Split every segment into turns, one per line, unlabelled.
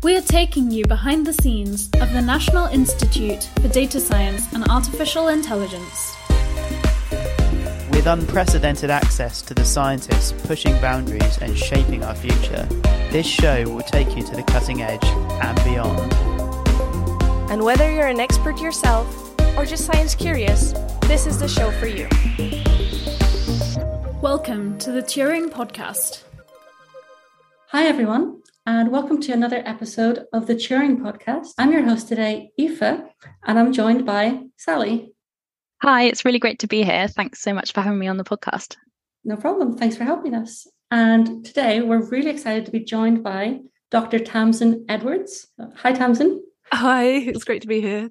We are taking you behind the scenes of the National Institute for Data Science and Artificial Intelligence.
With unprecedented access to the scientists pushing boundaries and shaping our future, this show will take you to the cutting edge and beyond.
And whether you're an expert yourself or just science curious, this is the show for you.
Welcome to the Turing Podcast.
Hi, everyone, and welcome to another episode of the Turing Podcast. I'm your host today, Aoife, and I'm joined by Sally.
Hi, it's really great to be here. Thanks so much for having me on the podcast.
No problem. Thanks for helping us. And today we're really excited to be joined by Dr. Tamsin Edwards. Hi, Tamsin.
Hi, it's great to be here.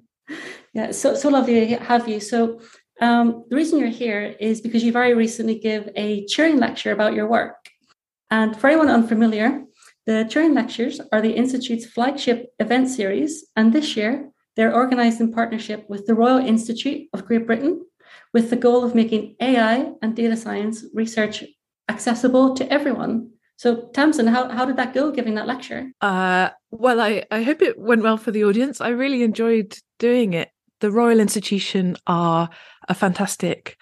Yeah, so so lovely to have you. So um, the reason you're here is because you very recently give a Turing lecture about your work. And for anyone unfamiliar, the Turing Lectures are the Institute's flagship event series, and this year they're organised in partnership with the Royal Institute of Great Britain with the goal of making AI and data science research accessible to everyone. So, Tamsin, how, how did that go giving that lecture?
Uh, well, I, I hope it went well for the audience. I really enjoyed doing it. The Royal Institution are a fantastic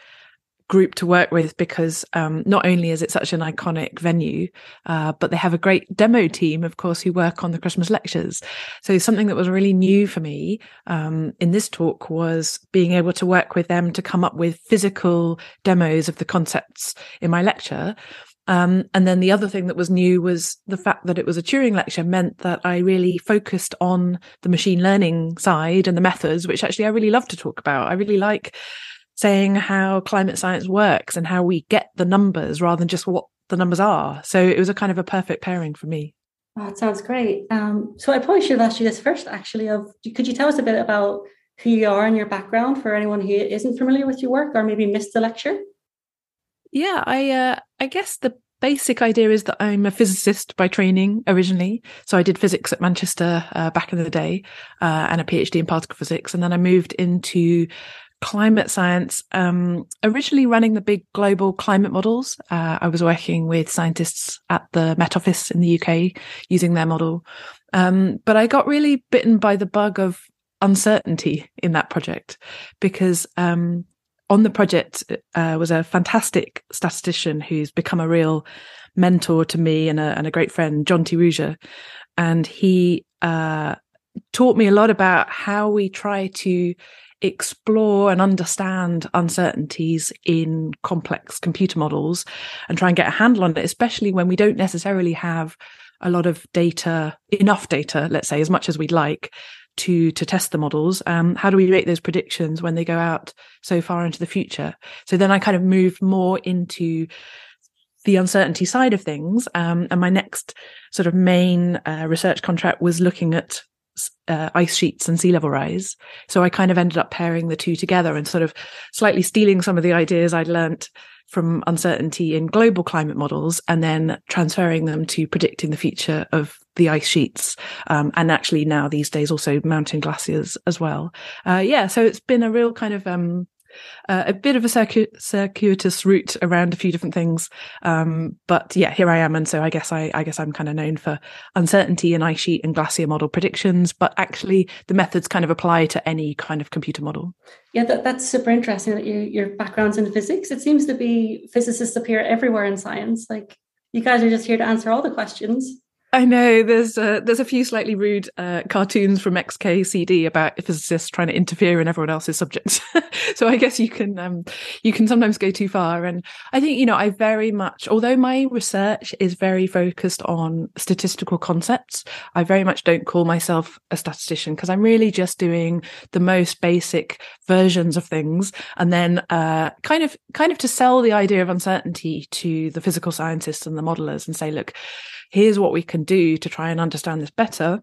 group to work with because um, not only is it such an iconic venue, uh, but they have a great demo team, of course, who work on the Christmas lectures. So something that was really new for me um, in this talk was being able to work with them to come up with physical demos of the concepts in my lecture. Um, and then the other thing that was new was the fact that it was a Turing lecture meant that I really focused on the machine learning side and the methods, which actually I really love to talk about. I really like saying how climate science works and how we get the numbers rather than just what the numbers are. So it was a kind of a perfect pairing for me.
Oh, it sounds great. Um, so I probably should have asked you this first, actually. Of could you tell us a bit about who you are and your background for anyone who isn't familiar with your work or maybe missed the lecture?
Yeah, I uh, I guess the basic idea is that I'm a physicist by training originally. So I did physics at Manchester uh, back in the day uh, and a PhD in particle physics, and then I moved into climate science, um, originally running the big global climate models. Uh, I was working with scientists at the Met Office in the UK using their model. Um, but I got really bitten by the bug of uncertainty in that project because um, on the project uh, was a fantastic statistician who's become a real mentor to me and a, and a great friend, Jonty Rougier. And he uh, taught me a lot about how we try to explore and understand uncertainties in complex computer models and try and get a handle on it, especially when we don't necessarily have a lot of data, enough data, let's say, as much as we'd like to to test the models. Um, how do we make those predictions when they go out so far into the future? So then I kind of moved more into the uncertainty side of things. Um, and my next sort of main uh, research contract was looking at uh, ice sheets and sea level rise. So I kind of ended up pairing the two together and sort of slightly stealing some of the ideas I'd learnt from uncertainty in global climate models and then transferring them to predicting the future of the ice sheets. Um, and actually now these days also mountain glaciers as well. Uh, yeah. So it's been a real kind of, um, uh, a bit of a circu- circuitous route around a few different things. Um, but yeah, here I am, and so I guess I, I guess I'm kind of known for uncertainty and ice sheet and glacier model predictions. But actually, the methods kind of apply to any kind of computer model.
Yeah, that, that's super interesting. That you, your background's in physics. It seems to be physicists appear everywhere in science. Like you guys are just here to answer all the questions.
I know there's a, there's a few slightly rude uh, cartoons from XKCD about physicists trying to interfere in everyone else's subjects. so I guess you can um, you can sometimes go too far. And I think you know I very much, although my research is very focused on statistical concepts, I very much don't call myself a statistician because I'm really just doing the most basic versions of things, and then uh, kind of kind of to sell the idea of uncertainty to the physical scientists and the modelers and say, look here's what we can do to try and understand this better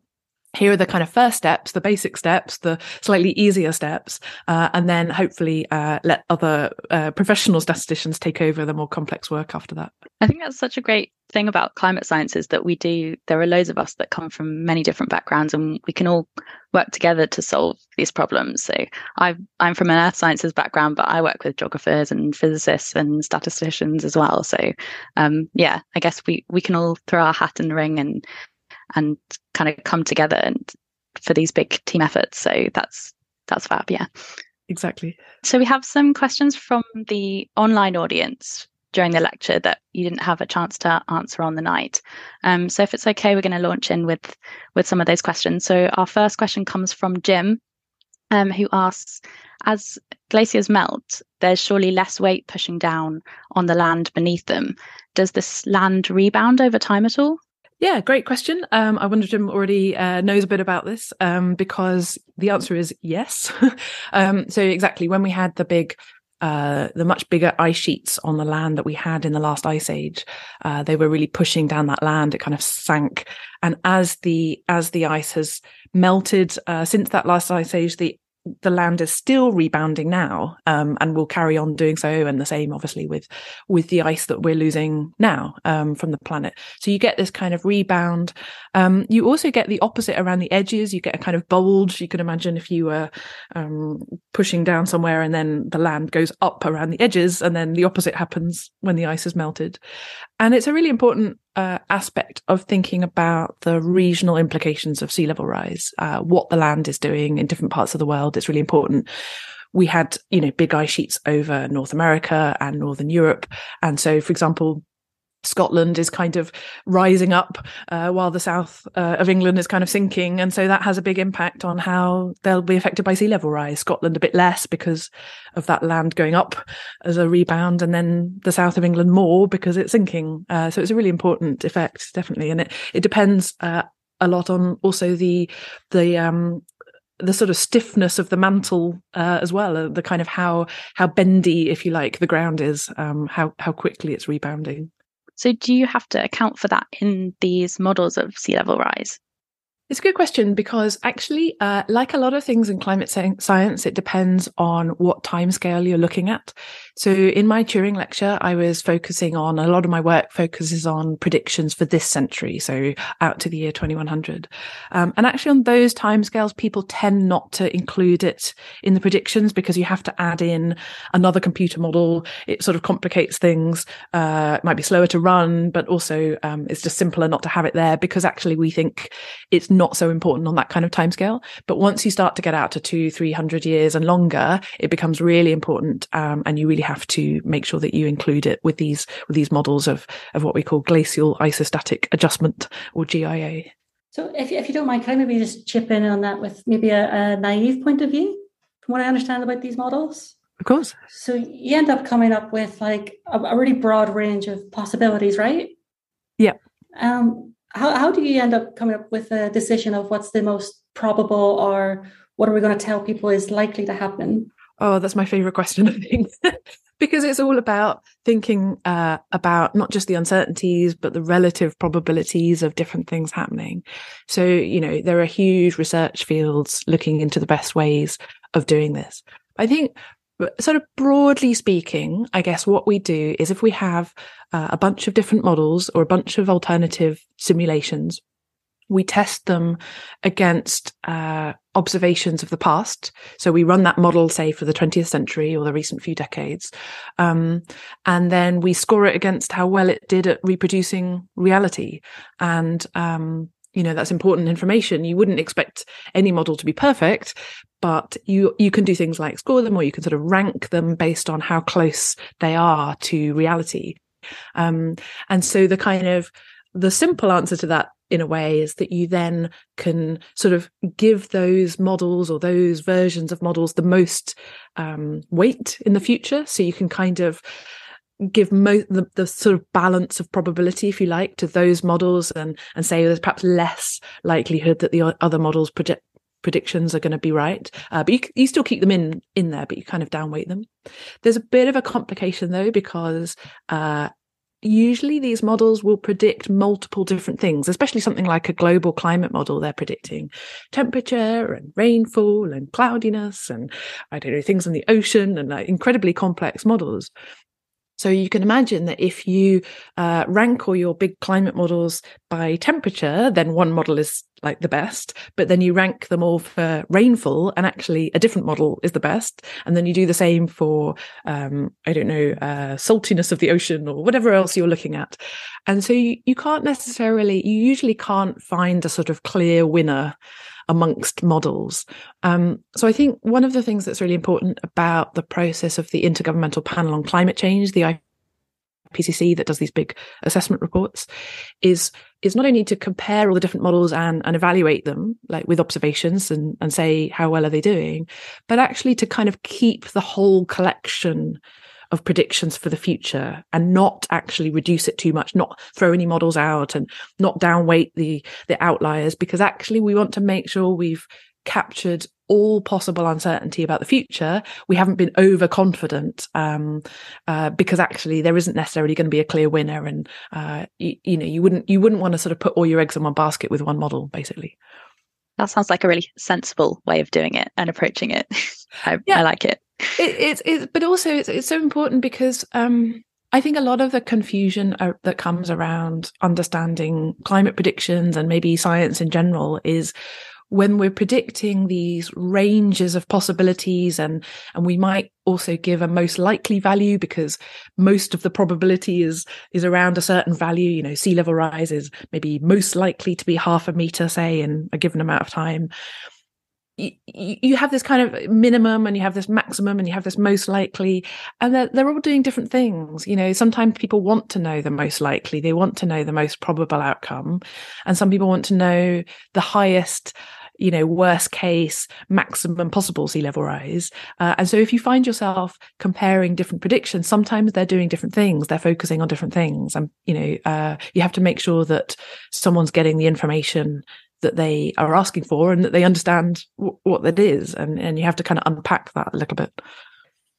here are the kind of first steps, the basic steps, the slightly easier steps, uh, and then hopefully uh, let other uh, professional statisticians take over the more complex work after that.
I think that's such a great thing about climate science is that we do, there are loads of us that come from many different backgrounds and we can all work together to solve these problems. So i am from an earth sciences background, but I work with geographers and physicists and statisticians as well. So um, yeah, I guess we, we can all throw our hat in the ring and and kind of come together and for these big team efforts. So that's that's fab, yeah.
Exactly.
So we have some questions from the online audience during the lecture that you didn't have a chance to answer on the night. Um, so if it's okay, we're going to launch in with with some of those questions. So our first question comes from Jim, um, who asks, as glaciers melt, there's surely less weight pushing down on the land beneath them. Does this land rebound over time at all?
Yeah, great question. Um, I wonder if Jim already uh, knows a bit about this um, because the answer is yes. um, so exactly when we had the big uh, the much bigger ice sheets on the land that we had in the last ice age. Uh, they were really pushing down that land. It kind of sank, and as the as the ice has melted uh, since that last ice age, the the land is still rebounding now um, and will carry on doing so and the same obviously with with the ice that we're losing now um, from the planet. So you get this kind of rebound. Um, you also get the opposite around the edges. You get a kind of bulge. You can imagine if you were um, pushing down somewhere and then the land goes up around the edges and then the opposite happens when the ice is melted and it's a really important uh, aspect of thinking about the regional implications of sea level rise, uh, what the land is doing in different parts of the world. It's really important. We had, you know, big ice sheets over North America and Northern Europe. And so, for example, Scotland is kind of rising up uh, while the south uh, of England is kind of sinking. And so that has a big impact on how they'll be affected by sea level rise. Scotland a bit less because of that land going up as a rebound, and then the south of England more because it's sinking. Uh, so it's a really important effect, definitely. And it, it depends uh, a lot on also the, the, um, the sort of stiffness of the mantle uh, as well, uh, the kind of how how bendy, if you like, the ground is, um, how how quickly it's rebounding.
So, do you have to account for that in these models of sea level rise?
It's a good question because actually, uh, like a lot of things in climate science, it depends on what timescale you're looking at. So in my Turing lecture, I was focusing on a lot of my work focuses on predictions for this century, so out to the year 2100. Um, and actually, on those timescales, people tend not to include it in the predictions because you have to add in another computer model. It sort of complicates things. Uh, it might be slower to run, but also um, it's just simpler not to have it there because actually we think it's not so important on that kind of timescale. But once you start to get out to two, three hundred years and longer, it becomes really important, um, and you really have to make sure that you include it with these with these models of of what we call glacial isostatic adjustment or GIA.
So, if if you don't mind, can I maybe just chip in on that with maybe a, a naive point of view from what I understand about these models?
Of course.
So you end up coming up with like a, a really broad range of possibilities, right?
Yeah.
Um, how, how do you end up coming up with a decision of what's the most probable or what are we going to tell people is likely to happen?
Oh, that's my favorite question, I think, because it's all about thinking uh, about not just the uncertainties, but the relative probabilities of different things happening. So, you know, there are huge research fields looking into the best ways of doing this. I think sort of broadly speaking, I guess what we do is if we have uh, a bunch of different models or a bunch of alternative simulations, we test them against uh, observations of the past. So we run that model, say, for the 20th century or the recent few decades. Um, and then we score it against how well it did at reproducing reality. And um, you know that's important information. You wouldn't expect any model to be perfect but you you can do things like score them or you can sort of rank them based on how close they are to reality. Um, and so the kind of the simple answer to that in a way is that you then can sort of give those models or those versions of models the most um, weight in the future. So you can kind of give mo- the, the sort of balance of probability, if you like, to those models and, and say there's perhaps less likelihood that the other models predictions are going to be right. Uh, but you, you still keep them in, in there, but you kind of downweight them. There's a bit of a complication though, because, uh, usually these models will predict multiple different things, especially something like a global climate model. They're predicting temperature and rainfall and cloudiness and I don't know, things in the ocean and like incredibly complex models. So you can imagine that if you uh, rank all your big climate models by temperature, then one model is like the best, but then you rank them all for rainfall, and actually a different model is the best. And then you do the same for, um, I don't know, uh, saltiness of the ocean or whatever else you're looking at. And so you, you can't necessarily, you usually can't find a sort of clear winner amongst models. Um, so I think one of the things that's really important about the process of the Intergovernmental Panel on Climate Change, the IPCC that does these big assessment reports, is is not only to compare all the different models and, and evaluate them like with observations and, and say how well are they doing, but actually to kind of keep the whole collection of predictions for the future and not actually reduce it too much, not throw any models out and not downweight the the outliers, because actually we want to make sure we've captured all possible uncertainty about the future. We haven't been overconfident um, uh, because actually there isn't necessarily going to be a clear winner, and uh, you, you know you wouldn't you wouldn't want to sort of put all your eggs in one basket with one model, basically.
That sounds like a really sensible way of doing it and approaching it. I, yeah. I like it.
it. It's it, but also it's it's so important because um, I think a lot of the confusion uh, that comes around understanding climate predictions and maybe science in general is when we're predicting these ranges of possibilities and and we might also give a most likely value because most of the probability is is around a certain value you know sea level rise is maybe most likely to be half a meter say in a given amount of time. You, you have this kind of minimum and you have this maximum and you have this most likely and they're, they're all doing different things. You know sometimes people want to know the most likely. They want to know the most probable outcome. And some people want to know the highest you know worst case maximum possible sea level rise. Uh, and so if you find yourself comparing different predictions sometimes they're doing different things. They're focusing on different things. And you know uh, you have to make sure that someone's getting the information that they are asking for and that they understand w- what that is. And and you have to kind of unpack that a little bit.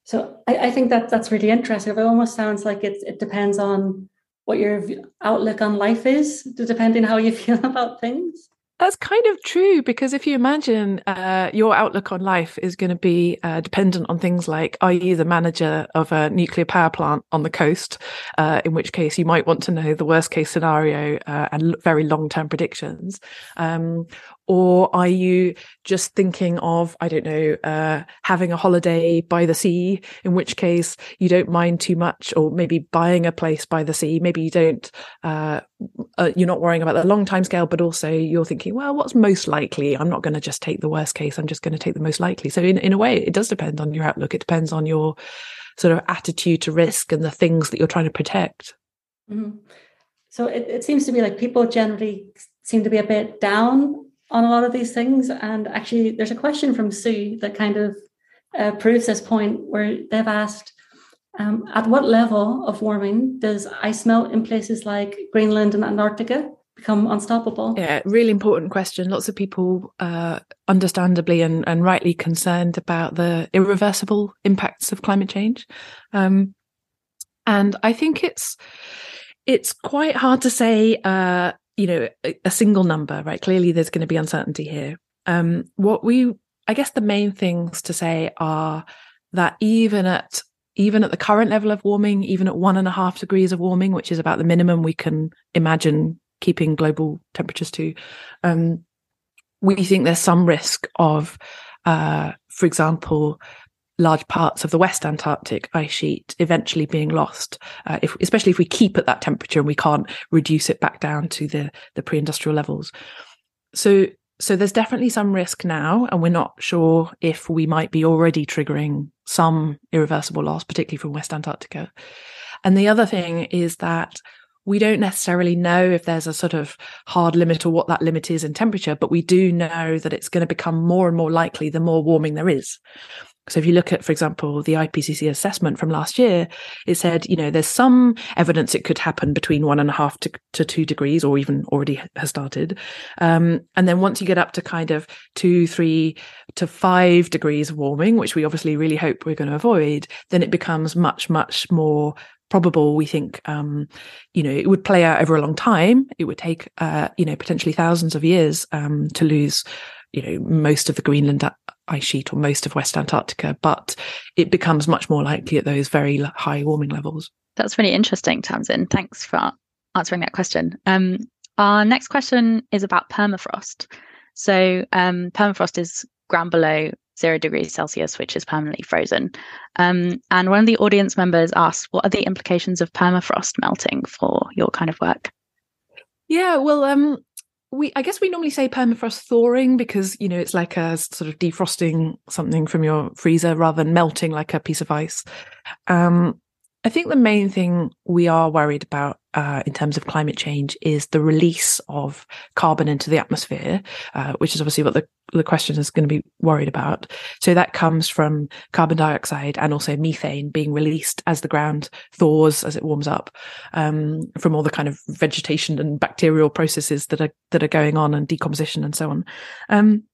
So I, I think that that's really interesting. It almost sounds like it, it depends on what your outlook on life is depending how you feel about things
that's kind of true because if you imagine uh, your outlook on life is going to be uh, dependent on things like are you the manager of a nuclear power plant on the coast, uh, in which case you might want to know the worst case scenario uh, and very long term predictions, um, or are you just thinking of, I don't know, uh, having a holiday by the sea, in which case you don't mind too much, or maybe buying a place by the sea? Maybe you don't, uh, uh, you're not worrying about the long time scale, but also you're thinking, well, what's most likely? I'm not going to just take the worst case. I'm just going to take the most likely. So in, in a way, it does depend on your outlook. It depends on your sort of attitude to risk and the things that you're trying to protect.
Mm-hmm. So it, it seems to be like people generally seem to be a bit down on a lot of these things. And actually, there's a question from Sue that kind of uh, proves this point where they've asked, um, at what level of warming does ice melt in places like Greenland and Antarctica become unstoppable?
Yeah, really important question. Lots of people, uh, understandably and, and rightly concerned about the irreversible impacts of climate change. Um, and I think it's it's quite hard to say uh, you know a, single number right? Clearly there's going to be uncertainty here. Um what we i guess the main things to say are that even at even at the current level of warming even at one and a half degrees of warming which is about the minimum we can imagine keeping global temperatures to um we think there's some risk of uh for example large parts of the West Antarctic ice sheet eventually being lost, uh, if, especially if we keep at that temperature and we can't reduce it back down to the, the pre-industrial levels. So, so there's definitely some risk now, and we're not sure if we might be already triggering some irreversible loss, particularly from West Antarctica. And the other thing is that we don't necessarily know if there's a sort of hard limit or what that limit is in temperature, but we do know that it's going to become more and more likely the more warming there is. So if you look at, for example, the IPCC assessment from last year, it said, you know, there's some evidence it could happen between one and a half to, to two degrees, or even already has started. Um, and then once you get up to kind of two, three to five degrees warming, which we obviously really hope we're going to avoid, then it becomes much, much more probable we think um, you know it would play out over a long time it would take uh, you know potentially thousands of years um, to lose you know most of the greenland ice sheet or most of West Antarctica, but it becomes much more likely at those very high warming levels.
That's really interesting, Tamsin. Thanks for answering that question. Um, our next question is about permafrost. So, um, permafrost is ground below zero degrees Celsius, which is permanently frozen. Um, and one of the audience members asked, What are the implications of permafrost melting for your kind of work?
Yeah, well, um, we I guess we normally say permafrost thawing because you know it's like a sort of defrosting something from your freezer rather than melting like a piece of ice. Um, I think the main thing we are worried about uh, in terms of climate change is the release of carbon into the atmosphere, uh, which is obviously what the, the question is going to be worried about. So that comes from carbon dioxide and also methane being released as the ground thaws, as it warms up, um, from all the kind of vegetation and bacterial processes that are that are going on and decomposition and so on. Um,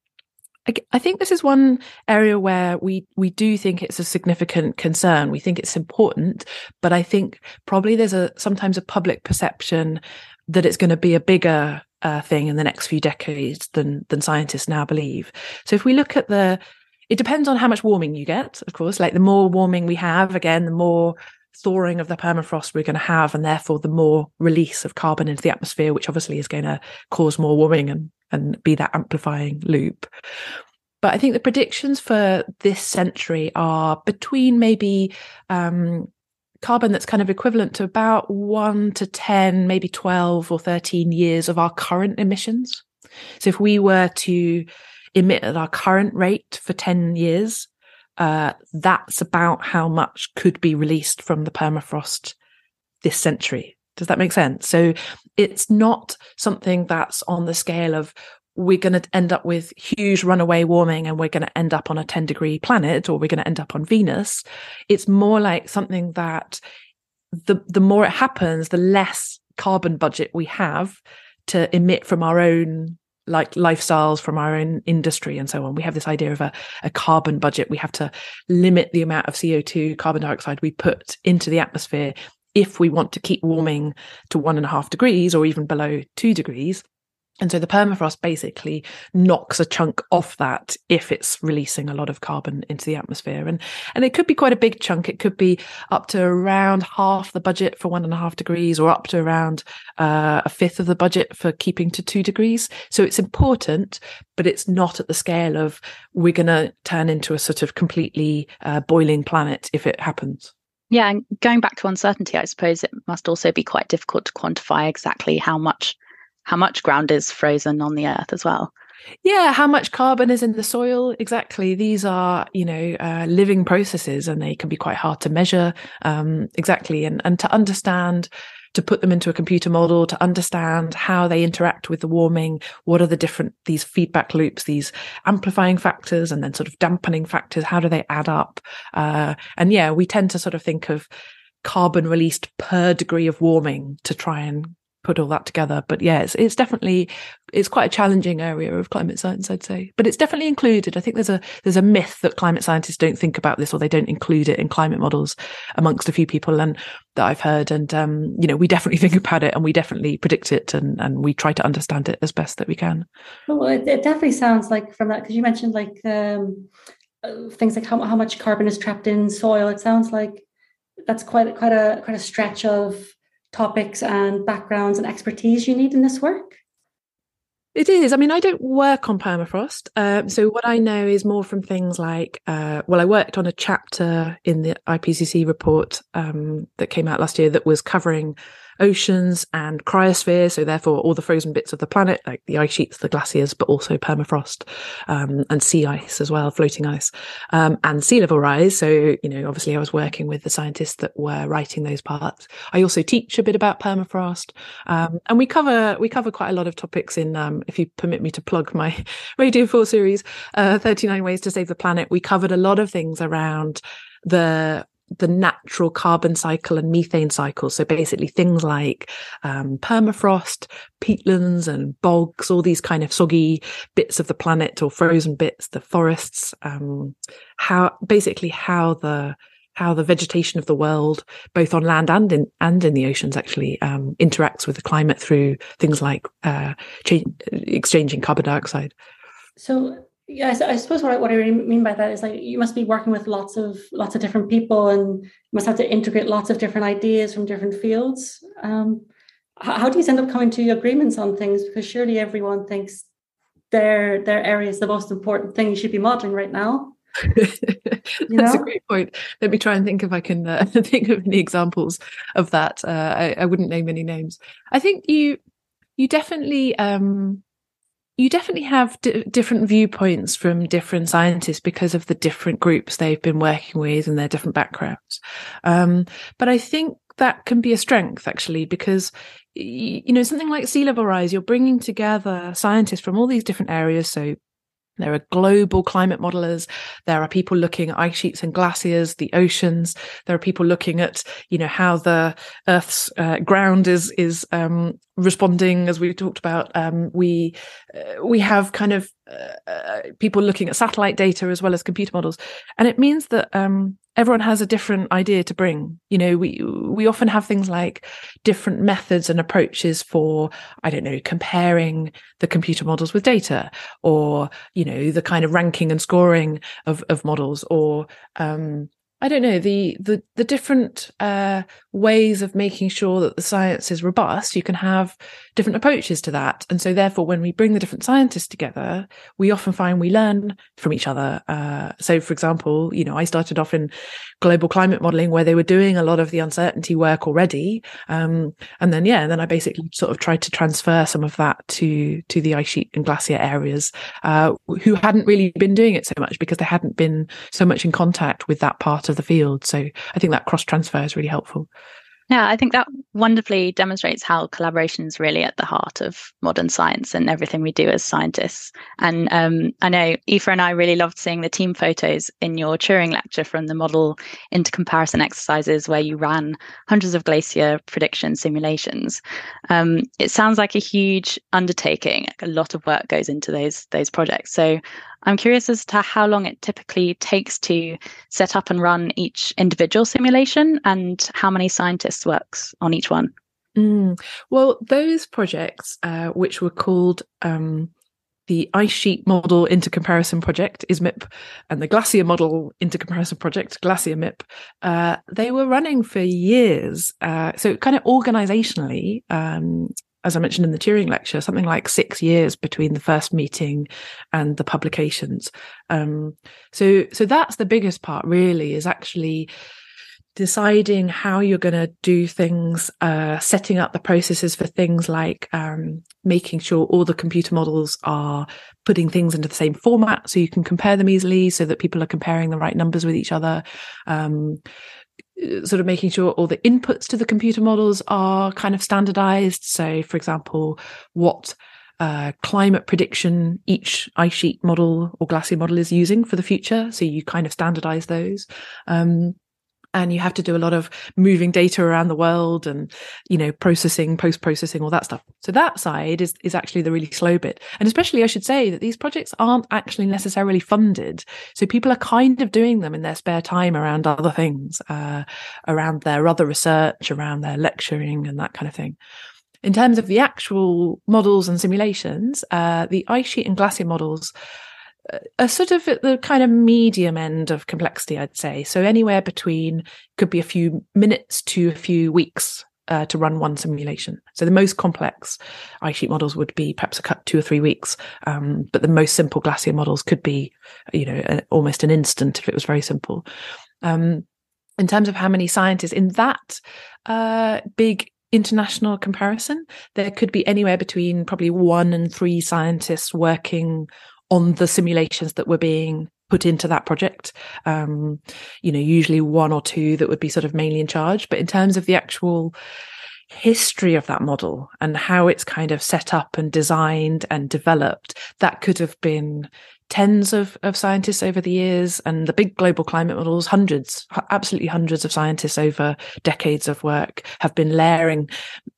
I think this is one area where we we do think it's a significant concern. We think it's important, but I think probably there's a sometimes a public perception that it's going to be a bigger uh, thing in the next few decades than than scientists now believe. So if we look at the, it depends on how much warming you get. Of course, like the more warming we have, again, the more thawing of the permafrost we're going to have, and therefore the more release of carbon into the atmosphere, which obviously is going to cause more warming and and be that amplifying loop. But I think the predictions for this century are between maybe um, carbon that's kind of equivalent to about one to 10, maybe 12 or 13 years of our current emissions. So if we were to emit at our current rate for 10 years, uh, that's about how much could be released from the permafrost this century. Does that make sense? So it's not something that's on the scale of we're going to end up with huge runaway warming and we're going to end up on a 10 degree planet or we're going to end up on Venus. It's more like something that the, the more it happens, the less carbon budget we have to emit from our own like lifestyles from our own industry and so on. We have this idea of a, a carbon budget. We have to limit the amount of CO2 carbon dioxide we put into the atmosphere if we want to keep warming to one and a half degrees or even below two degrees. And so the permafrost basically knocks a chunk off that if it's releasing a lot of carbon into the atmosphere. And, and it could be quite a big chunk. It could be up to around half the budget for one and a half degrees or up to around uh, a fifth of the budget for keeping to two degrees. So it's important, but it's not at the scale of we're going to turn into a sort of completely uh, boiling planet if it happens.
Yeah, and going back to uncertainty, I suppose it must also be quite difficult to quantify exactly how much how much ground is frozen on the earth as well.
Yeah, how much carbon is in the soil? Exactly. These are, you know, uh, living processes, and they can be quite hard to measure. Um, exactly, and and to understand, to put them into a computer model, to understand how they interact with the warming. What are the different these feedback loops, these amplifying factors, and then sort of dampening factors? How do they add up? Uh, and yeah, we tend to sort of think of carbon released per degree of warming to try and put all that together. But yeah, it's, it's definitely it's quite a challenging area of climate science, I'd say. But it's definitely included. I think there's a there's a myth that climate scientists don't think about this or they don't include it in climate models amongst a few people and that I've heard. And um, you know, we definitely think about it and we definitely predict it and and we try to understand it as best that we can.
Well, it, it definitely sounds like from that because you mentioned like um, uh, things like how how much carbon is trapped in soil. It sounds like that's quite quite a quite a stretch of topics and backgrounds and expertise you need in this work?
It is. I mean, I don't work on permafrost. Um, so what I know is more from things like, uh, well, I worked on a chapter in the IPCC report um, that came out last year that was covering oceans and cryosphere. So therefore, all the frozen bits of the planet, like the ice sheets, the glaciers, but also permafrost um, and sea ice as well, floating ice, um, and sea level rise. So you know, obviously, I was working with the scientists that were writing those parts. I also teach a bit about permafrost, um, and we cover we cover quite a lot of topics in. Um, if you permit me to plug my Radio Four series, uh, Thirty Nine Ways to Save the Planet, we covered a lot of things around the the natural carbon cycle and methane cycle. So basically things like um, permafrost, peatlands and bogs, all these kind of soggy bits of the planet or frozen bits, the forests, um, how basically how the how the vegetation of the world, both on land and in and in the oceans, actually um, interacts with the climate through things like uh, exchanging carbon dioxide.
So Yes, I suppose what I, what I mean by that is like you must be working with lots of lots of different people, and you must have to integrate lots of different ideas from different fields. Um, how, how do you end up coming to agreements on things? Because surely everyone thinks their their area is the most important thing you should be modeling right now.
That's know? a great point. Let me try and think if I can uh, think of any examples of that. Uh, I, I, wouldn't name any names. I think you you definitely um, you definitely have d- different viewpoints from different scientists because of the different groups they've been working with and their different backgrounds. Um, but I think that can be a strength actually because you know something like sea level rise you're bringing together scientists from all these different areas so there are global climate modelers. There are people looking at ice sheets and glaciers, the oceans. There are people looking at, you know, how the Earth's uh, ground is is um, responding. As we talked about, um, we uh, we have kind of uh, uh people looking at satellite data as well as computer models, and it means that um, everyone has a different idea to bring. You know we we often have things like different methods and approaches for i don't know comparing the computer models with data or you know the kind of ranking and scoring of of models or um I don't know the the the different uh, ways of making sure that the science is robust. You can have different approaches to that, and so therefore, when we bring the different scientists together, we often find we learn from each other. Uh, so, for example, you know, I started off in global climate modeling where they were doing a lot of the uncertainty work already, um, and then yeah, and then I basically sort of tried to transfer some of that to to the ice sheet and glacier areas uh, who hadn't really been doing it so much because they hadn't been so much in contact with that part of the field. So I think that cross transfer is really helpful.
Yeah, I think that wonderfully demonstrates how collaboration is really at the heart of modern science and everything we do as scientists. And um, I know Aoife and I really loved seeing the team photos in your Turing lecture from the model intercomparison exercises where you ran hundreds of glacier prediction simulations. Um, it sounds like a huge undertaking. A lot of work goes into those those projects. So I'm curious as to how long it typically takes to set up and run each individual simulation and how many scientists works on each one.
Mm. Well, those projects, uh, which were called um, the Ice Sheet Model Intercomparison Project, ISMIP, and the Glacier Model Intercomparison Project, Glacier MIP, uh, they were running for years. Uh, so, kind of organizationally, um, as I mentioned in the Turing lecture, something like six years between the first meeting and the publications. Um, so, so that's the biggest part, really, is actually deciding how you're going to do things, uh, setting up the processes for things like um, making sure all the computer models are putting things into the same format so you can compare them easily, so that people are comparing the right numbers with each other. Um, sort of making sure all the inputs to the computer models are kind of standardized. So, for example, what uh, climate prediction each ice sheet model or glacier model is using for the future. So you kind of standardize those. Um, and you have to do a lot of moving data around the world and you know processing post processing all that stuff. So that side is is actually the really slow bit. And especially i should say that these projects aren't actually necessarily funded. So people are kind of doing them in their spare time around other things uh, around their other research around their lecturing and that kind of thing. In terms of the actual models and simulations uh, the ice sheet and glacier models a sort of the kind of medium end of complexity, I'd say. So anywhere between could be a few minutes to a few weeks uh, to run one simulation. So the most complex ice sheet models would be perhaps a cut two or three weeks, um, but the most simple glacier models could be, you know, a, almost an instant if it was very simple. Um, in terms of how many scientists in that uh, big international comparison, there could be anywhere between probably one and three scientists working on the simulations that were being put into that project. Um, you know, usually one or two that would be sort of mainly in charge. But in terms of the actual history of that model and how it's kind of set up and designed and developed, that could have been tens of, of scientists over the years and the big global climate models, hundreds, absolutely hundreds of scientists over decades of work have been layering,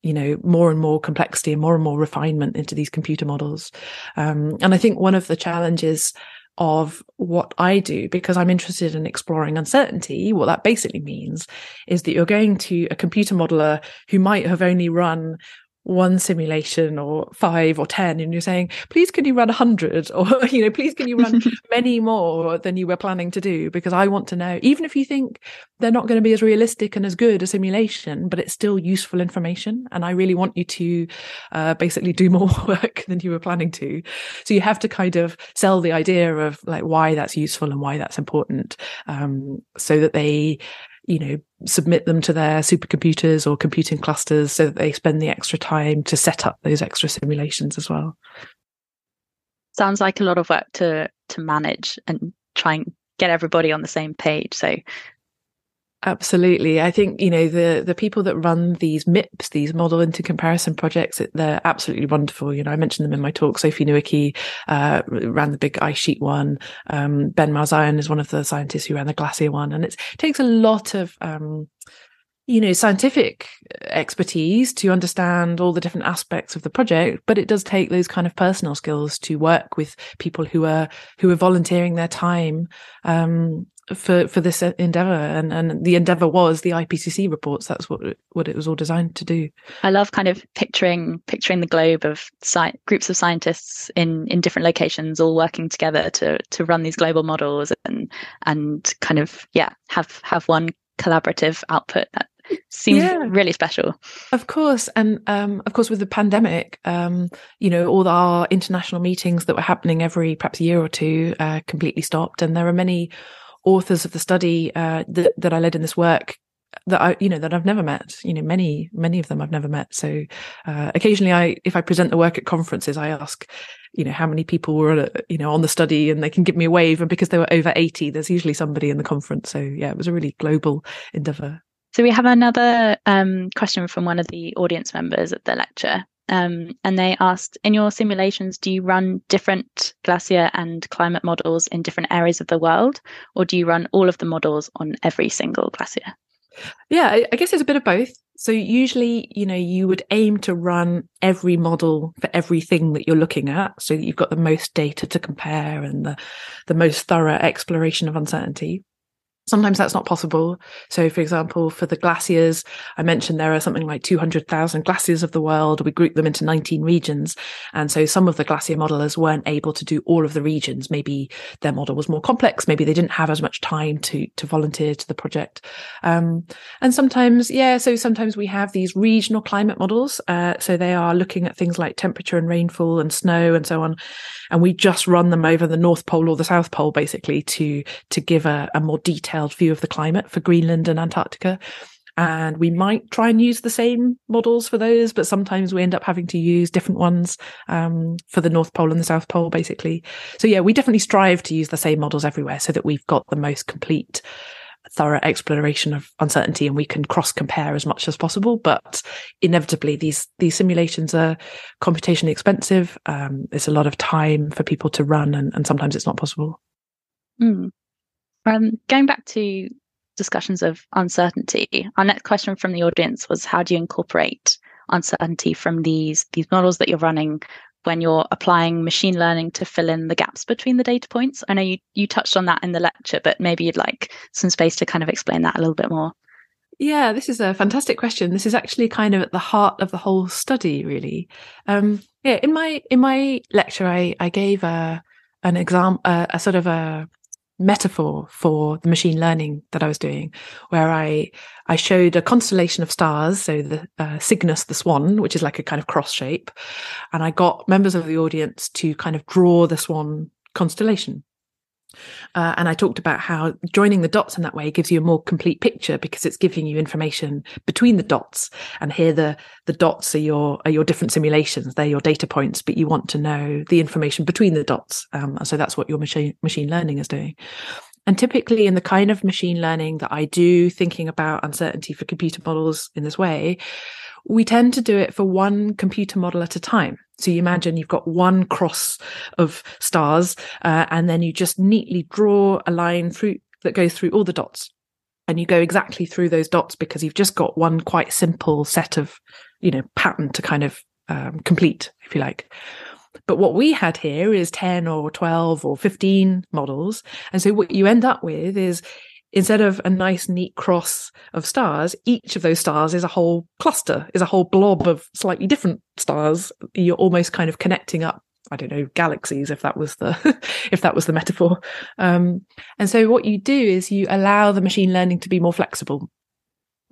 you know, more and more complexity and more and more refinement into these computer models. Um, and I think one of the challenges of what I do because I'm interested in exploring uncertainty. What that basically means is that you're going to a computer modeler who might have only run one simulation or five or 10, and you're saying, please, can you run 100? Or, you know, please, can you run many more than you were planning to do? Because I want to know, even if you think they're not going to be as realistic and as good a simulation, but it's still useful information. And I really want you to uh, basically do more work than you were planning to. So you have to kind of sell the idea of like why that's useful and why that's important um, so that they you know, submit them to their supercomputers or computing clusters so that they spend the extra time to set up those extra simulations as well.
Sounds like a lot of work to to manage and try and get everybody on the same page. So
Absolutely. I think, you know, the, the people that run these MIPS, these model intercomparison projects, they're absolutely wonderful. You know, I mentioned them in my talk. Sophie Nowicki, uh, ran the big ice sheet one. Um, Ben Marzeion is one of the scientists who ran the glacier one. And it takes a lot of, um, you know, scientific expertise to understand all the different aspects of the project, but it does take those kind of personal skills to work with people who are who are volunteering their time um, for for this endeavor and and the endeavor was the IPCC reports. That's what what it was all designed to do.
I love kind of picturing picturing the globe of sci- groups of scientists in in different locations all working together to to run these global models and and kind of yeah have have one collaborative output that seems yeah. really special.
Of course. And um, of course with the pandemic um, you know all our international meetings that were happening every perhaps year or two uh, completely stopped. And there are many authors of the study uh, that, that I led in this work that I, you know, that I've never met, you know, many, many of them I've never met. So, uh, occasionally I, if I present the work at conferences, I ask, you know, how many people were, you know, on the study and they can give me a wave. And because they were over 80, there's usually somebody in the conference. So yeah, it was a really global endeavor.
So we have another um, question from one of the audience members at the lecture. Um, and they asked, in your simulations, do you run different glacier and climate models in different areas of the world, or do you run all of the models on every single glacier?
Yeah, I guess it's a bit of both. So usually, you know, you would aim to run every model for everything that you're looking at, so that you've got the most data to compare and the the most thorough exploration of uncertainty. Sometimes that's not possible. So, for example, for the glaciers, I mentioned there are something like 200,000 glaciers of the world. We group them into 19 regions. And so some of the glacier modelers weren't able to do all of the regions. Maybe their model was more complex. Maybe they didn't have as much time to, to volunteer to the project. Um, and sometimes, yeah, so sometimes we have these regional climate models. Uh, so they are looking at things like temperature and rainfall and snow and so on. And we just run them over the North Pole or the South Pole, basically, to, to give a, a more detailed detailed view of the climate for Greenland and Antarctica. And we might try and use the same models for those, but sometimes we end up having to use different ones um, for the North Pole and the South Pole, basically. So, yeah, we definitely strive to use the same models everywhere so that we've got the most complete thorough exploration of uncertainty and we can cross compare as much as possible but inevitably these these simulations are computationally expensive um, there's a lot of time for people to run and, and sometimes it's not possible
mm. Um, going back to discussions of uncertainty, our next question from the audience was how do you incorporate uncertainty from these these models that you're running when you're applying machine learning to fill in the gaps between the data points? I know you, you touched on that in the lecture, but maybe you'd like some space to kind of explain that a little bit more.
Yeah, this is a fantastic question. This is actually kind of at the heart of the whole study, really. Um, yeah, in my in my lecture, I I gave a an example, a, a sort of a metaphor for the machine learning that I was doing, where I I showed a constellation of stars, so the uh, Cygnus, the swan, which is like a kind of cross shape, and I got members of the audience to kind of draw the swan constellation. Uh, and I talked about how joining the dots in that way gives you a more complete picture because it's giving you information between the dots. And here the the dots are your are your different simulations. They're your data points, but you want to know the information between the dots. Um, so that's what your machine machine learning is doing. And typically, in the kind of machine learning that I do, thinking about uncertainty for computer models in this way, we tend to do it for one computer model at a time. So you imagine you've got one cross of stars, uh, and then you just neatly draw a line through that goes through all the dots. And you go exactly through those dots because you've just got one quite simple set of, you know, pattern to kind of um, complete, if you like. But what we had here is 10 or 12 or 15 models. And so what you end up with is instead of a nice neat cross of stars each of those stars is a whole cluster is a whole blob of slightly different stars you're almost kind of connecting up I don't know galaxies if that was the if that was the metaphor. Um, and so what you do is you allow the machine learning to be more flexible.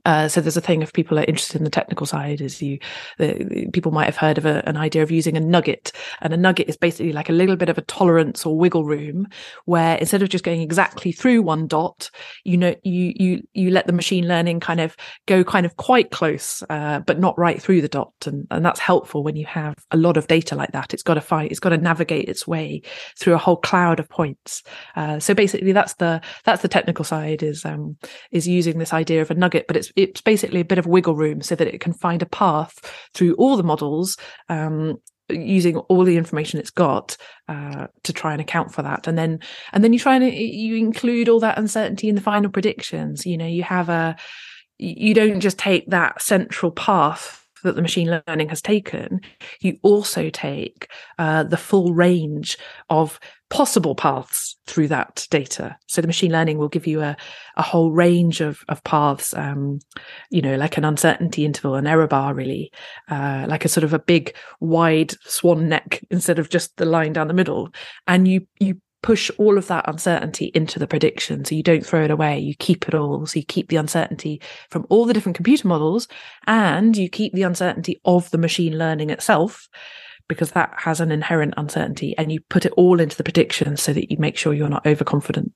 Uh, so there's a thing if people are interested in the technical side is you the, people might have heard of a, an idea of using a nugget. And a nugget is basically like a little bit of a tolerance or wiggle room where instead of just going exactly through one dot you know you you you let the machine learning kind of go kind of quite close uh, but not right through the dot. And, and that's helpful when you have a lot of data like that. It's got to find it's got to navigate its way through a whole cloud of points. Uh, so basically that's the that's the technical side is um is using this idea of a nugget but it's it's basically a bit of wiggle room so that it can find a path through all the models um, using all the information it's got uh, to try and account for that. And then and then you try and you include all that uncertainty in the final predictions. You know you have a you don't just take that central path that the machine learning has taken, you also take uh, the full range of possible paths through that data. So the machine learning will give you a, a whole range of, of paths, um, you know, like an uncertainty interval, an error bar, really, uh, like a sort of a big wide swan neck instead of just the line down the middle. And you, you push all of that uncertainty into the prediction. So you don't throw it away. You keep it all. So you keep the uncertainty from all the different computer models and you keep the uncertainty of the machine learning itself because that has an inherent uncertainty and you put it all into the prediction so that you make sure you're not overconfident.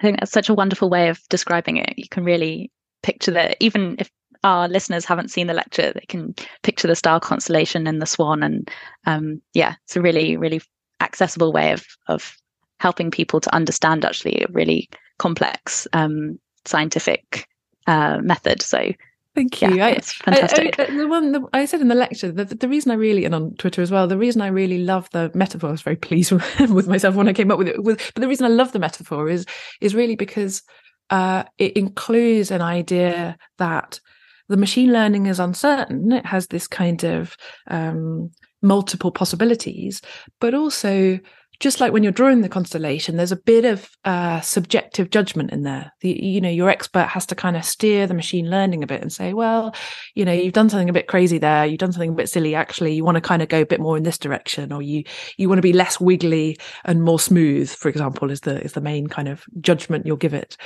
I think that's such a wonderful way of describing it. You can really picture that even if our listeners haven't seen the lecture, they can picture the star constellation and the swan. And um, yeah, it's a really, really accessible way of of helping people to understand actually a really complex um, scientific uh, method. So
Thank you.
Yeah,
I,
it's fantastic.
I, I, the one the, I said in the lecture, the, the reason I really, and on Twitter as well, the reason I really love the metaphor, I was very pleased with, with myself when I came up with it. With, but the reason I love the metaphor is is really because uh, it includes an idea that the machine learning is uncertain. It has this kind of um, multiple possibilities, but also just like when you're drawing the constellation, there's a bit of uh, subjective judgment in there. The, you know, your expert has to kind of steer the machine learning a bit and say, well, you know, you've done something a bit crazy there. You've done something a bit silly. Actually, you want to kind of go a bit more in this direction, or you you want to be less wiggly and more smooth. For example, is the is the main kind of judgment you'll give it.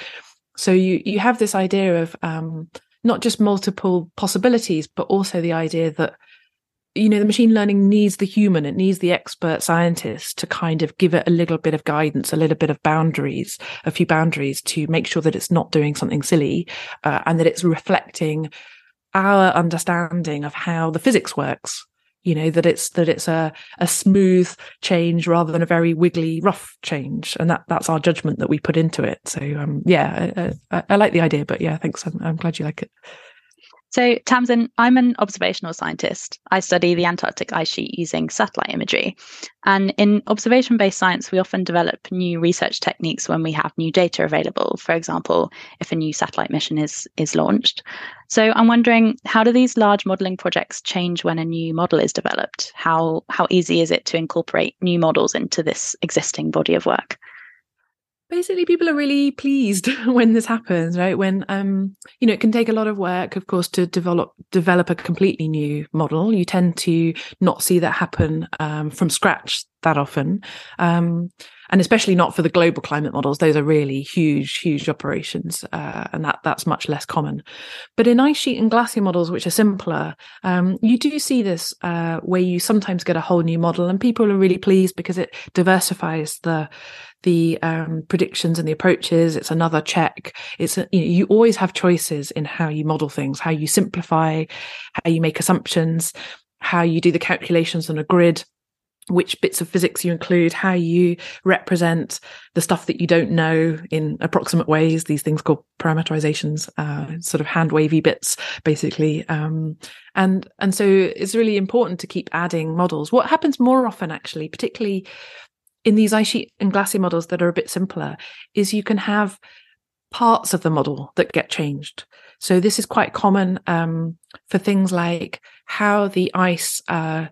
So you you have this idea of um, not just multiple possibilities, but also the idea that you know the machine learning needs the human it needs the expert scientist to kind of give it a little bit of guidance a little bit of boundaries a few boundaries to make sure that it's not doing something silly uh, and that it's reflecting our understanding of how the physics works. You know that it's that it's a a smooth change rather than a very wiggly rough change. And that that's our judgment that we put into it. So um yeah I, I, I like the idea but yeah thanks. I'm, I'm glad you like it
so, Tamsin, I'm an observational scientist. I study the Antarctic ice sheet using satellite imagery. And in observation based science, we often develop new research techniques when we have new data available. For example, if a new satellite mission is, is launched. So, I'm wondering how do these large modeling projects change when a new model is developed? How, how easy is it to incorporate new models into this existing body of work?
Basically people are really pleased when this happens right? When um you know it can take a lot of work of course to develop develop a completely new model. You tend to not see that happen um, from scratch that often. Um and especially not for the global climate models. Those are really huge huge operations uh, and that that's much less common. But in ice sheet and glacier models which are simpler um, you do see this uh, where you sometimes get a whole new model and people are really pleased because it diversifies the the um, predictions and the approaches. It's another check. It's a, you know you always have choices in how you model things how you simplify how you make assumptions how you do the calculations on a grid which bits of physics you include, how you represent the stuff that you don't know in approximate ways, these things called parameterizations, uh, sort of hand wavy bits, basically. Um, and, and so it's really important to keep adding models. What happens more often, actually, particularly in these ice sheet and glacier models that are a bit simpler, is you can have parts of the model that get changed. So this is quite common um, for things like how the ice uh,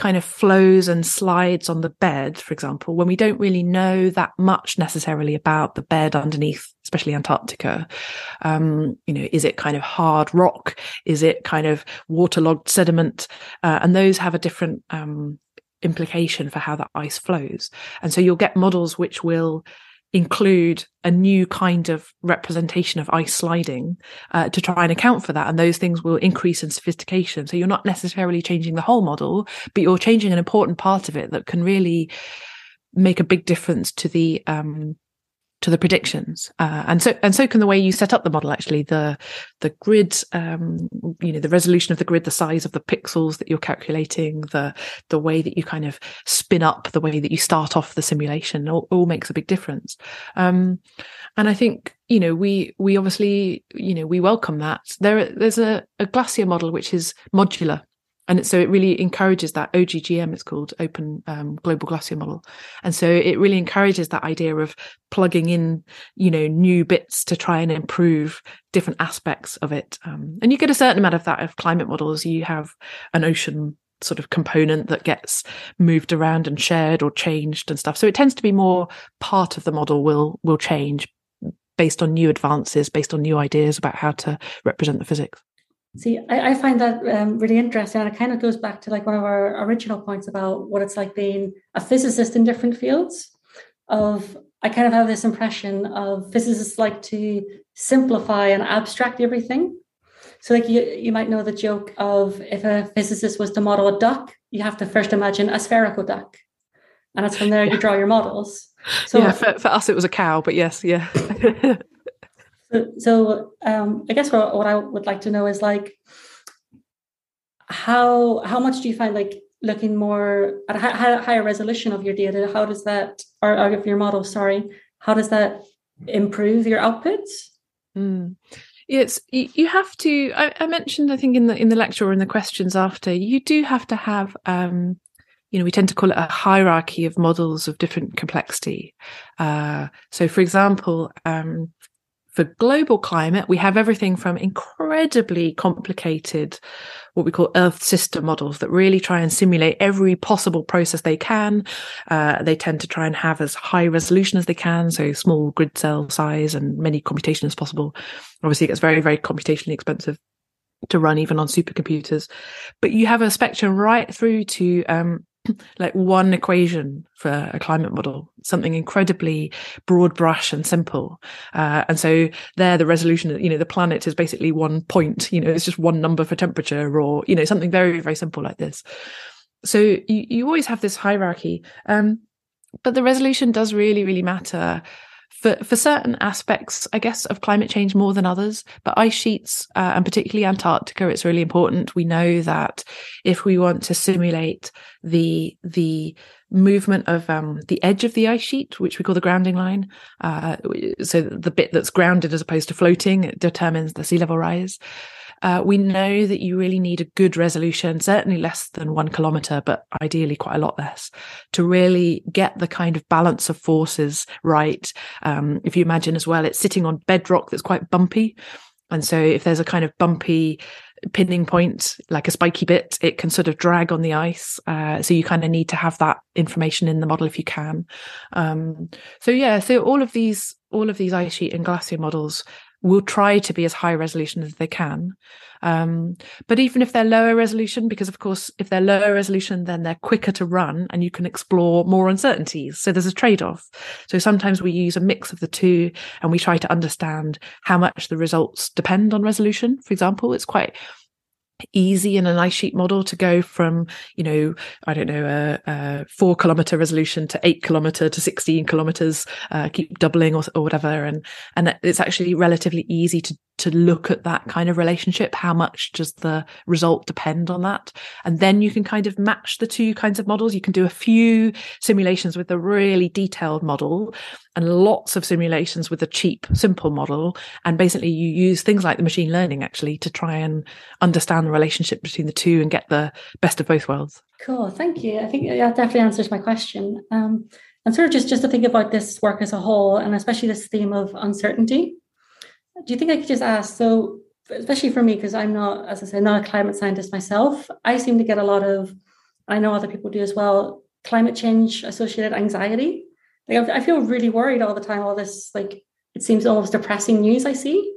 kind of flows and slides on the bed, for example, when we don't really know that much necessarily about the bed underneath, especially Antarctica. Um, you know, is it kind of hard rock? Is it kind of waterlogged sediment? Uh, and those have a different um, implication for how that ice flows. And so you'll get models which will include a new kind of representation of ice sliding uh, to try and account for that. And those things will increase in sophistication. So you're not necessarily changing the whole model, but you're changing an important part of it that can really make a big difference to the um, to the predictions. Uh, and so and so can the way you set up the model actually. The the grid um, you know the resolution of the grid the size of the pixels that you're calculating the the way that you kind of spin up the way that you start off the simulation all, all makes a big difference. Um, and i think you know we we obviously you know we welcome that. There there's a, a glacier model which is modular and so it really encourages that OGGM, it's called Open um, Global Glacier Model. And so it really encourages that idea of plugging in, you know, new bits to try and improve different aspects of it. Um, and you get a certain amount of that of climate models. You have an ocean sort of component that gets moved around and shared or changed and stuff. So it tends to be more part of the model will will change based on new advances, based on new ideas about how to represent the physics.
See, I, I find that um, really interesting. And it kind of goes back to like one of our original points about what it's like being a physicist in different fields. Of I kind of have this impression of physicists like to simplify and abstract everything. So, like you, you might know the joke of if a physicist was to model a duck, you have to first imagine a spherical duck, and it's from there you draw your models.
So, yeah, for, for us it was a cow, but yes, yeah.
So, so um, I guess what, what I would like to know is like how how much do you find like looking more at a higher resolution of your data? How does that or, or of your model? Sorry, how does that improve your outputs?
Mm. It's you have to. I, I, mentioned, I think, in the in the lecture or in the questions after, you do have to have. Um, you know, we tend to call it a hierarchy of models of different complexity. Uh, so, for example, um, for global climate, we have everything from incredibly complicated, what we call Earth system models that really try and simulate every possible process they can. Uh, they tend to try and have as high resolution as they can, so small grid cell size and many computation as possible. Obviously, it gets very, very computationally expensive to run even on supercomputers. But you have a spectrum right through to um, like one equation for a climate model, something incredibly broad brush and simple. Uh, and so there, the resolution, you know, the planet is basically one point, you know, it's just one number for temperature or, you know, something very, very simple like this. So you, you always have this hierarchy. Um, but the resolution does really, really matter for for certain aspects, I guess, of climate change more than others. But ice sheets, uh, and particularly Antarctica, it's really important. We know that if we want to simulate the the movement of um, the edge of the ice sheet, which we call the grounding line, uh, so the bit that's grounded as opposed to floating, determines the sea level rise. Uh, we know that you really need a good resolution, certainly less than one kilometer, but ideally quite a lot less, to really get the kind of balance of forces right. Um, if you imagine as well, it's sitting on bedrock that's quite bumpy. And so if there's a kind of bumpy pinning point, like a spiky bit, it can sort of drag on the ice. Uh, so you kind of need to have that information in the model if you can. Um, so yeah, so all of these, all of these ice sheet and glacier models will try to be as high resolution as they can. Um, but even if they're lower resolution, because of course, if they're lower resolution, then they're quicker to run and you can explore more uncertainties. So there's a trade off. So sometimes we use a mix of the two and we try to understand how much the results depend on resolution. For example, it's quite easy in an ice sheet model to go from you know i don't know a, a four kilometer resolution to eight kilometer to 16 kilometers uh, keep doubling or, or whatever. And and it's actually relatively easy to to look at that kind of relationship. How much does the result depend on that? And then you can kind of match the two kinds of models. You can do a few simulations with a really detailed model and lots of simulations with a cheap, simple model. And basically you use things like the machine learning actually to try and understand the relationship between the two and get the best of both worlds.
Cool. Thank you. I think that definitely answers my question. Um, and sort of just, just to think about this work as a whole, and especially this theme of uncertainty, do you think I could just ask, so especially for me, because I'm not, as I say, not a climate scientist myself, I seem to get a lot of I know other people do as well, climate change associated anxiety. Like I feel really worried all the time. All this, like, it seems almost depressing news I see.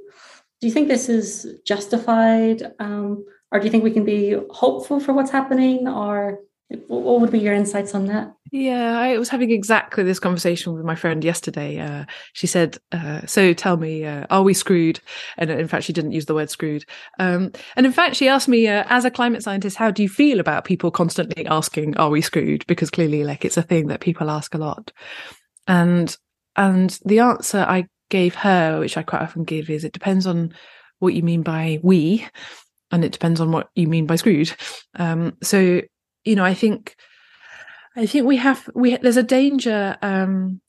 Do you think this is justified? Um, or do you think we can be hopeful for what's happening? Or what would be your insights on that?
Yeah, I was having exactly this conversation with my friend yesterday. Uh, she said, uh, "So tell me, uh, are we screwed?" And in fact, she didn't use the word "screwed." Um, and in fact, she asked me, uh, as a climate scientist, how do you feel about people constantly asking, "Are we screwed?" Because clearly, like, it's a thing that people ask a lot. And and the answer I gave her, which I quite often give, is it depends on what you mean by we, and it depends on what you mean by screwed. Um, so you know, I think, I think we have we there's a danger um,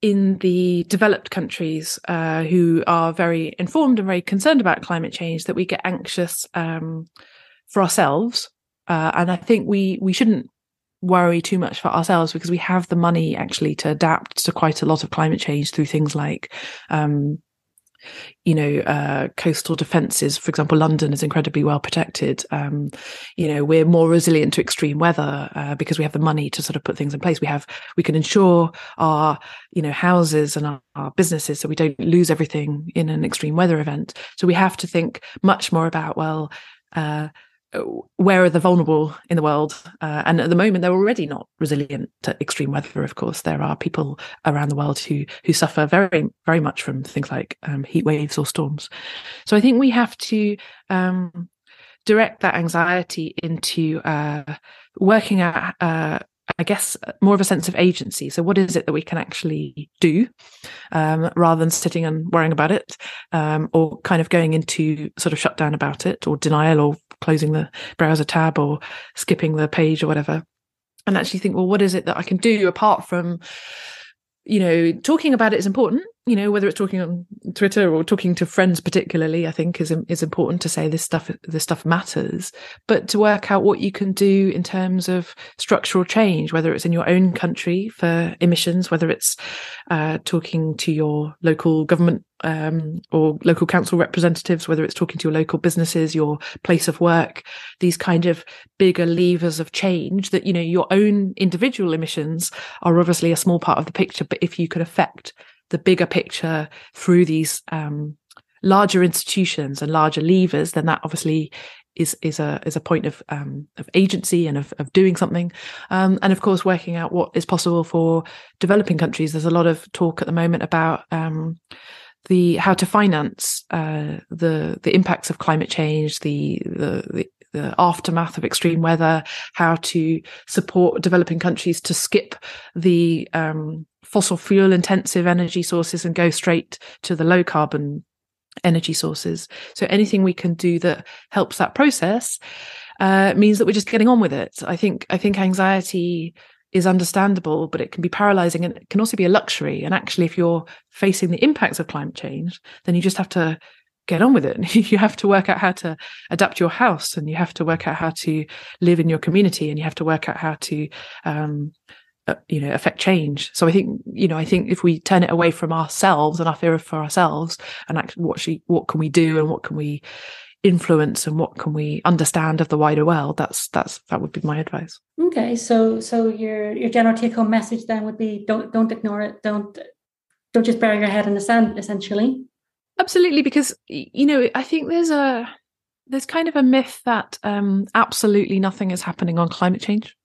in the developed countries uh, who are very informed and very concerned about climate change that we get anxious um, for ourselves, uh, and I think we we shouldn't worry too much for ourselves because we have the money actually to adapt to quite a lot of climate change through things like um, you know, uh, coastal defences. For example, London is incredibly well protected. Um, you know, we're more resilient to extreme weather uh, because we have the money to sort of put things in place. We have, we can insure our, you know, houses and our, our businesses so we don't lose everything in an extreme weather event. So we have to think much more about, well, uh, where are the vulnerable in the world? Uh, and at the moment, they're already not resilient to extreme weather. Of course, there are people around the world who who suffer very very much from things like um, heat waves or storms. So I think we have to um, direct that anxiety into uh, working out. Uh, I guess more of a sense of agency. So, what is it that we can actually do, um, rather than sitting and worrying about it, um, or kind of going into sort of shutdown about it, or denial, or closing the browser tab or skipping the page or whatever. And actually think well what is it that i can do apart from you know talking about it is important you know whether it's talking on twitter or talking to friends particularly i think is is important to say this stuff this stuff matters. But to work out what you can do in terms of structural change whether it's in your own country for emissions whether it's uh, talking to your local government um, or local council representatives whether it's talking to your local businesses your place of work these kind of bigger levers of change that you know your own individual emissions are obviously a small part of the picture but if you could affect the bigger picture through these um, larger institutions and larger levers, then that obviously is is a is a point of um, of agency and of of doing something, um, and of course working out what is possible for developing countries. There's a lot of talk at the moment about um, the how to finance uh, the the impacts of climate change, the, the the the aftermath of extreme weather, how to support developing countries to skip the um, fossil fuel intensive energy sources and go straight to the low carbon energy sources. So anything we can do that helps that process uh, means that we're just getting on with it. I think I think anxiety is understandable, but it can be paralyzing and it can also be a luxury. And actually, if you're facing the impacts of climate change, then you just have to get on with it. you have to work out how to adapt your house and you have to work out how to live in your community and you have to work out how to, um, uh, you know, affect change. So I think, you know, I think if we turn it away from ourselves and our fear for ourselves and actually what, she, what can we do and what can we influence and what can we understand of the wider world that's that's that would be my advice
okay so so your your general take home message then would be don't don't ignore it don't don't just bury your head in the sand essentially
Absolutely, because you know, I think there's a there's kind of a myth that um, absolutely nothing is happening on climate change.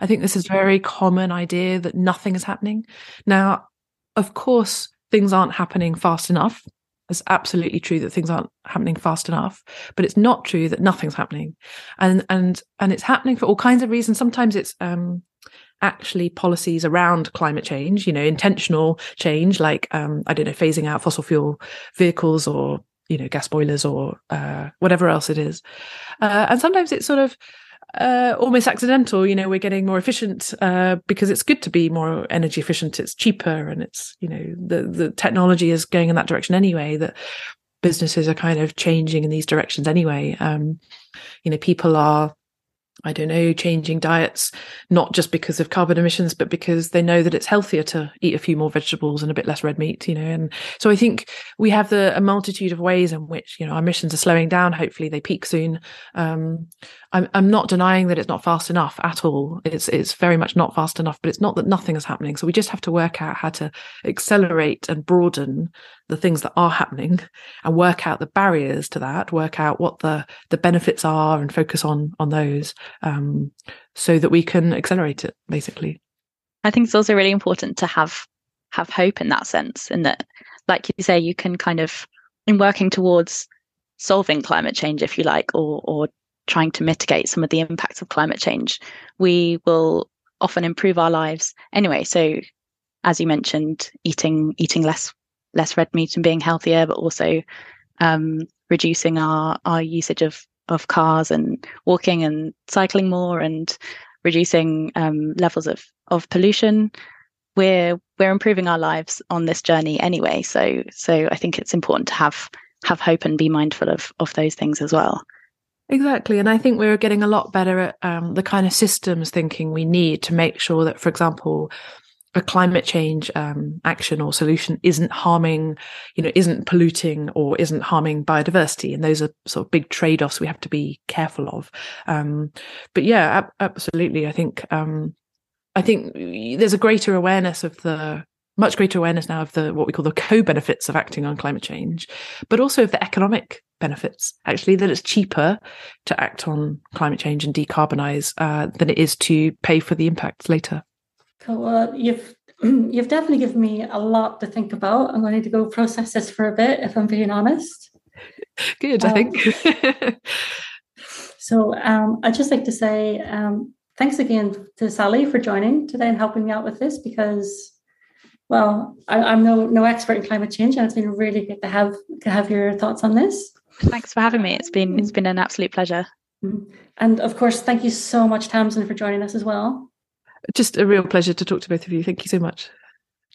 I think this is a very common idea that nothing is happening. Now, of course, things aren't happening fast enough. It's absolutely true that things aren't happening fast enough, but it's not true that nothing's happening, and and and it's happening for all kinds of reasons. Sometimes it's um, actually policies around climate change, you know, intentional change, like, um, I don't know, phasing out fossil fuel vehicles or, you know, gas boilers or uh, whatever else it is. Uh, and sometimes it's sort of uh, almost accidental, you know, we're getting more efficient uh, because it's good to be more energy efficient. It's cheaper and it's, you know, the, the technology is going in that direction anyway, that businesses are kind of changing in these directions anyway. Um, you know, people are I don't know, changing diets, not just because of carbon emissions, but because they know that it's healthier to eat a few more vegetables and a bit less red meat, you know. And so I think we have the a multitude of ways in which, you know, our emissions are slowing down. Hopefully they peak soon. Um, I'm, I'm not denying that it's not fast enough at all. It's, it's very much not fast enough, but it's not that nothing is happening. So we just have to work out how to accelerate and broaden the things that are happening and work out the barriers to that work out what the the benefits are and focus on on those um, so that we can accelerate it basically.
I think it's also really important to have have hope in that sense in that like you say you can kind of in working towards solving climate change if you like or or trying to mitigate some of the impacts of climate change we will often improve our lives anyway. So as you mentioned eating eating less less red meat and being healthier, but also um, reducing our our usage of of cars and walking and cycling more and reducing um, levels of of pollution. We're we're improving our lives on this journey anyway. So so I think it's important to have have hope and be mindful of of those things as well.
Exactly. And I think we're getting a lot better at um, the kind of systems thinking we need to make sure that, for example, a climate change um, action or solution isn't harming, you know, isn't polluting or isn't harming biodiversity. And those are sort of big trade offs we have to be careful of. Um, but yeah, ab- absolutely. I think, um, I think there's a greater awareness of the, much greater awareness now of the, what we call the co benefits of acting on climate change, but also of the economic benefits, actually, that it's cheaper to act on climate change and decarbonize uh, than it is to pay for the impacts later.
Cool. Well, you've you've definitely given me a lot to think about. I'm going to need to go process this for a bit, if I'm being honest.
Good, um, I think.
so um, I'd just like to say um, thanks again to Sally for joining today and helping me out with this because, well, I, am no no expert in climate change, and it's been really good to have to have your thoughts on this.
Thanks for having me. It's been it's been an absolute pleasure.
Mm-hmm. And of course, thank you so much, Tamsin, for joining us as well
just a real pleasure to talk to both of you. Thank you so much.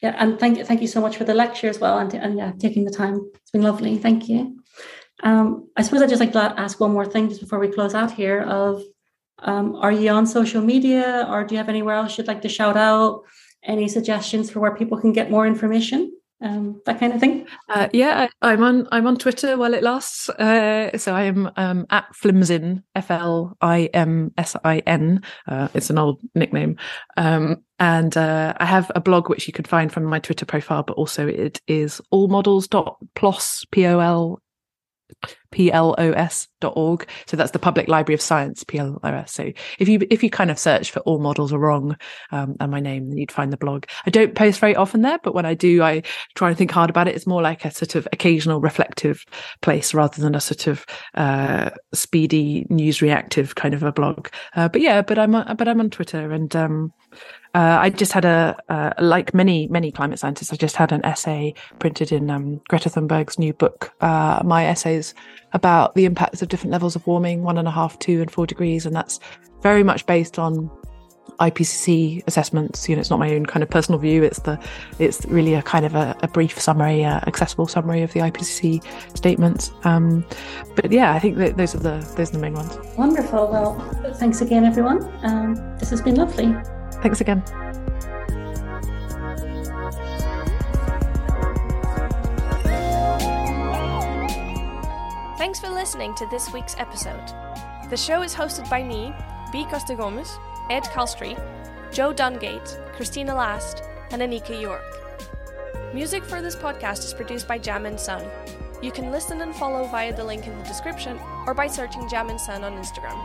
Yeah, and thank you, thank you so much for the lecture as well, and, and yeah, taking the time. It's been lovely. Thank you. Um, I suppose I'd just like to ask one more thing just before we close out here. Of um, are you on social media, or do you have anywhere else you'd like to shout out? Any suggestions for where people can get more information? Um, that kind of thing.
Uh, yeah, I, am on I'm on Twitter while it lasts. Uh, so I am um, at Flimsin, F L I M S I N. Uh, it's an old nickname, um, and uh, I have a blog which you can find from my Twitter profile, but also it is allmodels.plos p o l plos.org. So that's the Public Library of Science, PLOS. So if you if you kind of search for all models are wrong um, and my name, then you'd find the blog. I don't post very often there, but when I do, I try and think hard about it. It's more like a sort of occasional reflective place rather than a sort of uh, speedy news reactive kind of a blog. Uh, but yeah, but I'm but I'm on Twitter and um, uh, I just had a, uh, like many, many climate scientists, I just had an essay printed in um, Greta Thunberg's new book, uh, my essays about the impacts of different levels of warming, one and a half, two, and four degrees. And that's very much based on IPCC assessments. You know, it's not my own kind of personal view. It's the, it's really a kind of a, a brief summary, uh, accessible summary of the IPCC statements. Um, but yeah, I think those are the those are the main ones.
Wonderful. Well, thanks again, everyone. Um, this has been lovely.
Thanks again.
Thanks for listening to this week's episode. The show is hosted by me, B. Costa Gomez, Ed Calstri, Joe Dungate, Christina Last, and Anika York. Music for this podcast is produced by Jam and Sun. You can listen and follow via the link in the description or by searching Jam and Sun on Instagram.